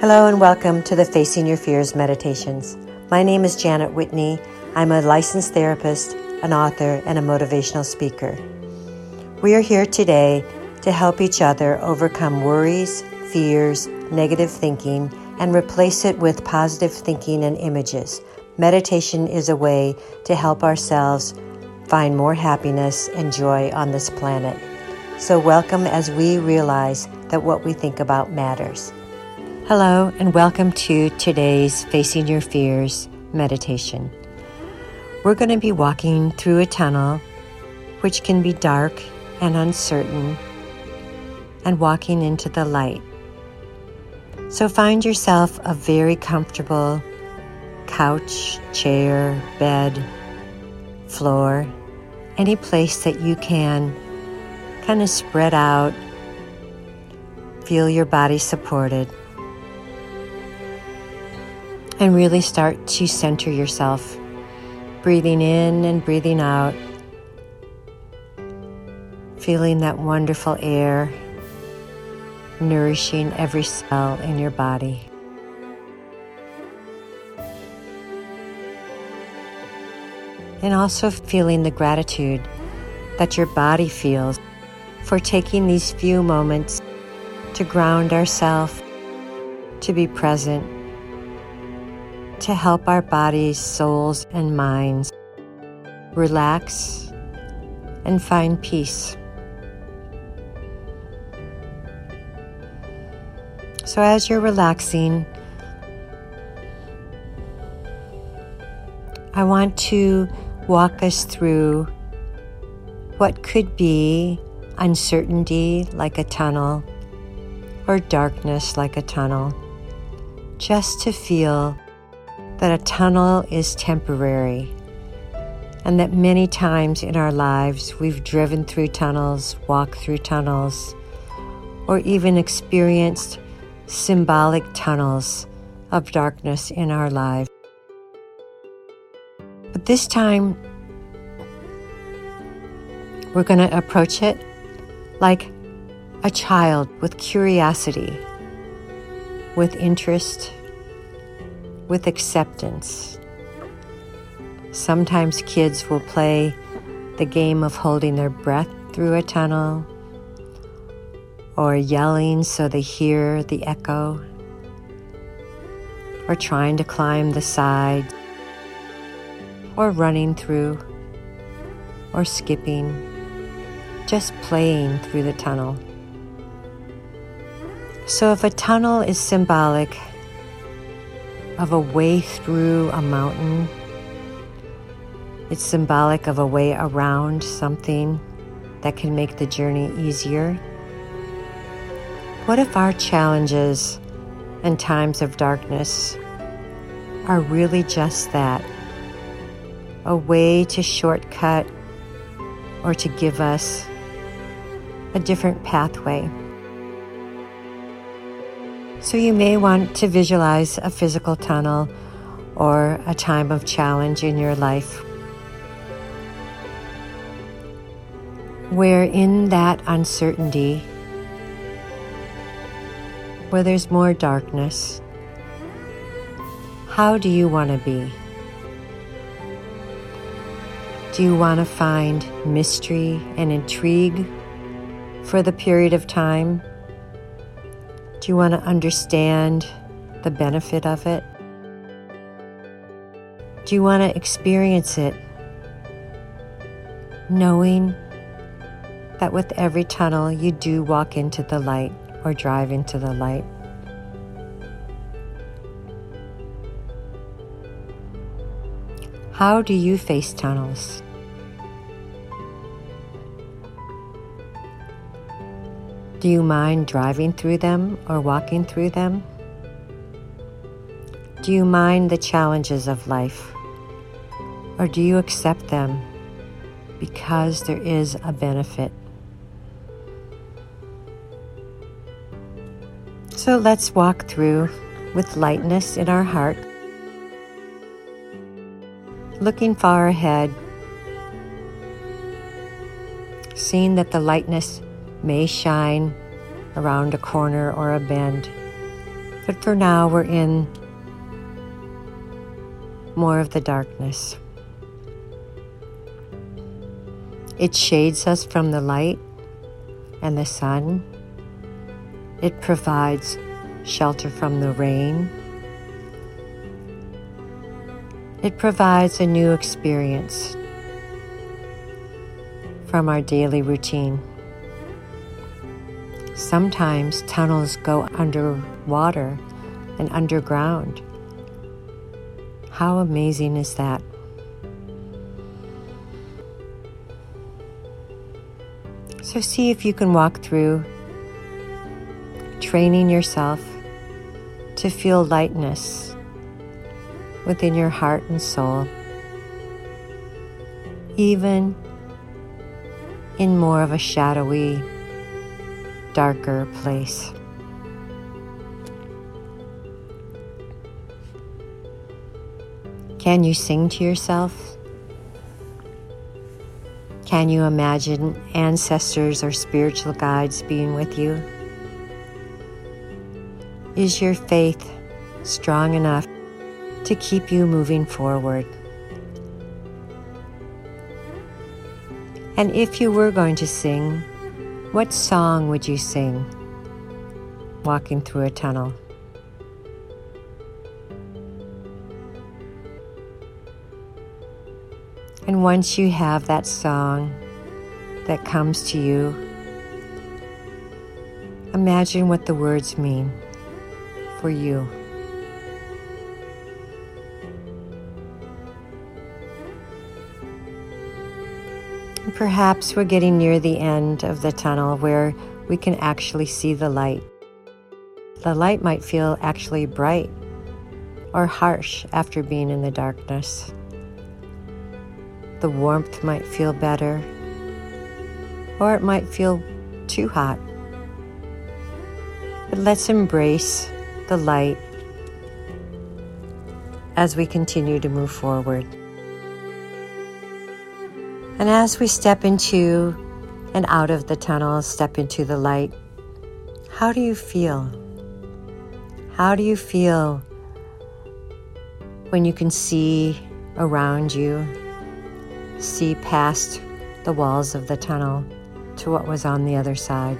Hello and welcome to the Facing Your Fears Meditations. My name is Janet Whitney. I'm a licensed therapist, an author, and a motivational speaker. We are here today to help each other overcome worries, fears, negative thinking, and replace it with positive thinking and images. Meditation is a way to help ourselves find more happiness and joy on this planet. So, welcome as we realize that what we think about matters. Hello, and welcome to today's Facing Your Fears meditation. We're going to be walking through a tunnel which can be dark and uncertain, and walking into the light. So find yourself a very comfortable couch, chair, bed, floor, any place that you can kind of spread out, feel your body supported and really start to center yourself, breathing in and breathing out, feeling that wonderful air nourishing every cell in your body. And also feeling the gratitude that your body feels for taking these few moments to ground ourselves, to be present to help our bodies, souls, and minds relax and find peace. So, as you're relaxing, I want to walk us through what could be uncertainty like a tunnel or darkness like a tunnel, just to feel that a tunnel is temporary and that many times in our lives we've driven through tunnels, walked through tunnels, or even experienced symbolic tunnels of darkness in our lives. But this time, we're going to approach it like a child with curiosity, with interest, with acceptance. Sometimes kids will play the game of holding their breath through a tunnel or yelling so they hear the echo or trying to climb the side or running through or skipping, just playing through the tunnel. So if a tunnel is symbolic, of a way through a mountain. It's symbolic of a way around something that can make the journey easier. What if our challenges and times of darkness are really just that? A way to shortcut or to give us a different pathway. So you may want to visualize a physical tunnel or a time of challenge in your life where, in that uncertainty, where there's more darkness, how do you want to be? Do you want to find mystery and intrigue for the period of time? Do you want to understand the benefit of it? Do you want to experience it knowing that with every tunnel you do walk into the light or drive into the light? How do you face tunnels? Do you mind driving through them or walking through them? Do you mind the challenges of life? Or do you accept them because there is a benefit? So let's walk through with lightness in our heart, looking far ahead, seeing that the lightness may shine around a corner or a bend, But for now, we're in more of the darkness. It shades us from the light and the sun. It provides shelter from the rain. It provides a new experience from our daily routine. Sometimes tunnels go underwater and underground. How amazing is that? So, see if you can walk through, training yourself to feel lightness within your heart and soul, even in more of a shadowy, darker place. Can you sing to yourself? Can you imagine ancestors or spiritual guides being with you? Is your faith strong enough to keep you moving forward? And if you were going to sing, what song would you sing walking through a tunnel? And once you have that song that comes to you, imagine what the words mean for you. Perhaps we're getting near the end of the tunnel where we can actually see the light. The light might feel actually bright or harsh after being in the darkness. The warmth might feel better, or it might feel too hot. But let's embrace the light as we continue to move forward. And as we step into and out of the tunnel, step into the light, how do you feel? How do you feel when you can see around you, see past the walls of the tunnel to what was on the other side?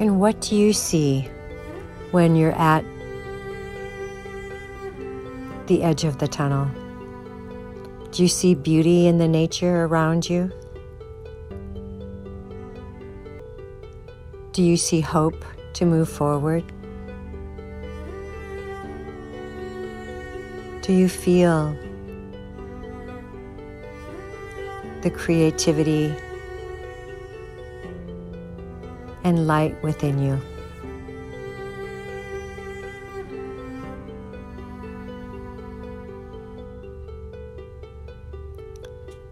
And what do you see when you're at the edge of the tunnel? Do you see beauty in the nature around you? Do you see hope to move forward? Do you feel the creativity and light within you?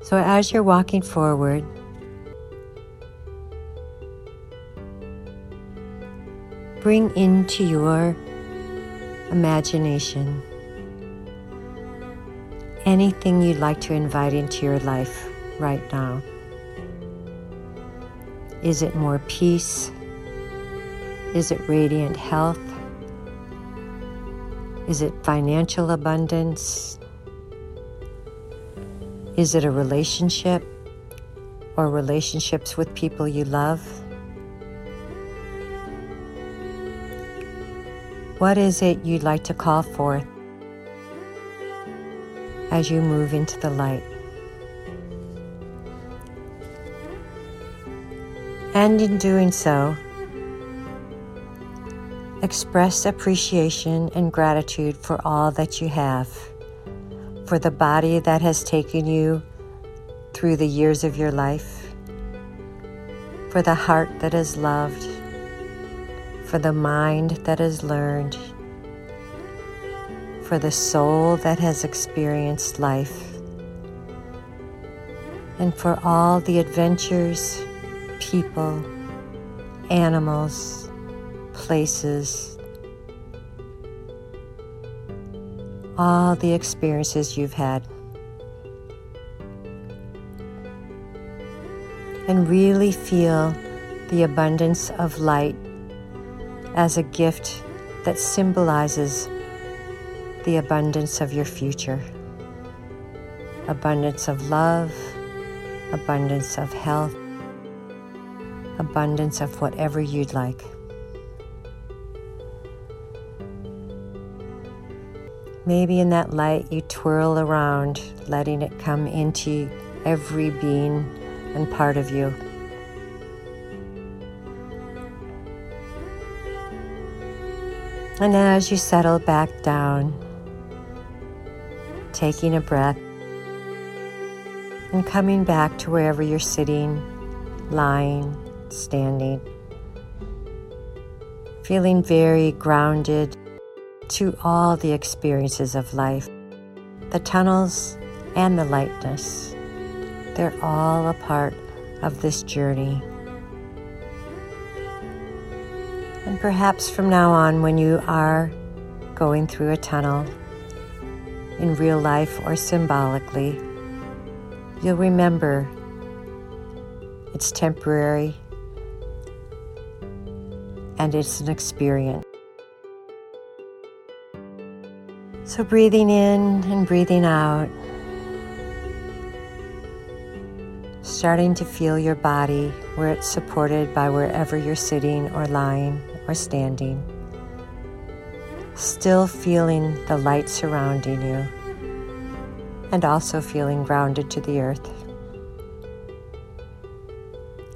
So, as you're walking forward, bring into your imagination anything you'd like to invite into your life right now. Is it more peace? Is it radiant health? Is it financial abundance? Is it a relationship or relationships with people you love? What is it you'd like to call forth as you move into the light? And in doing so, express appreciation and gratitude for all that you have for the body that has taken you through the years of your life, for the heart that has loved, for the mind that has learned, for the soul that has experienced life, and for all the adventures, people, animals, places, all the experiences you've had. And really feel the abundance of light as a gift that symbolizes the abundance of your future abundance of love, abundance of health, abundance of whatever you'd like. Maybe in that light you twirl around, letting it come into every being and part of you. And as you settle back down, taking a breath and coming back to wherever you're sitting, lying, standing, feeling very grounded to all the experiences of life, the tunnels and the lightness. They're all a part of this journey. And perhaps from now on, when you are going through a tunnel, in real life or symbolically, you'll remember it's temporary and it's an experience. So, breathing in and breathing out, starting to feel your body where it's supported by wherever you're sitting or lying or standing. Still feeling the light surrounding you and also feeling grounded to the earth.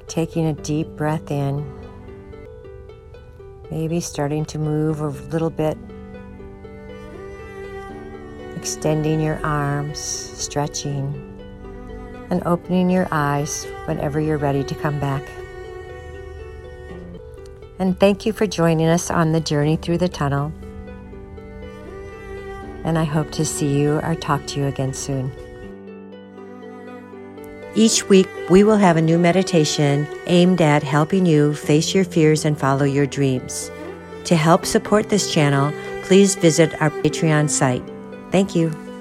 Taking a deep breath in, maybe starting to move a little bit extending your arms, stretching, and opening your eyes whenever you're ready to come back. And thank you for joining us on the journey through the tunnel. And I hope to see you or talk to you again soon. Each week, we will have a new meditation aimed at helping you face your fears and follow your dreams. To help support this channel, please visit our Patreon site. Thank you.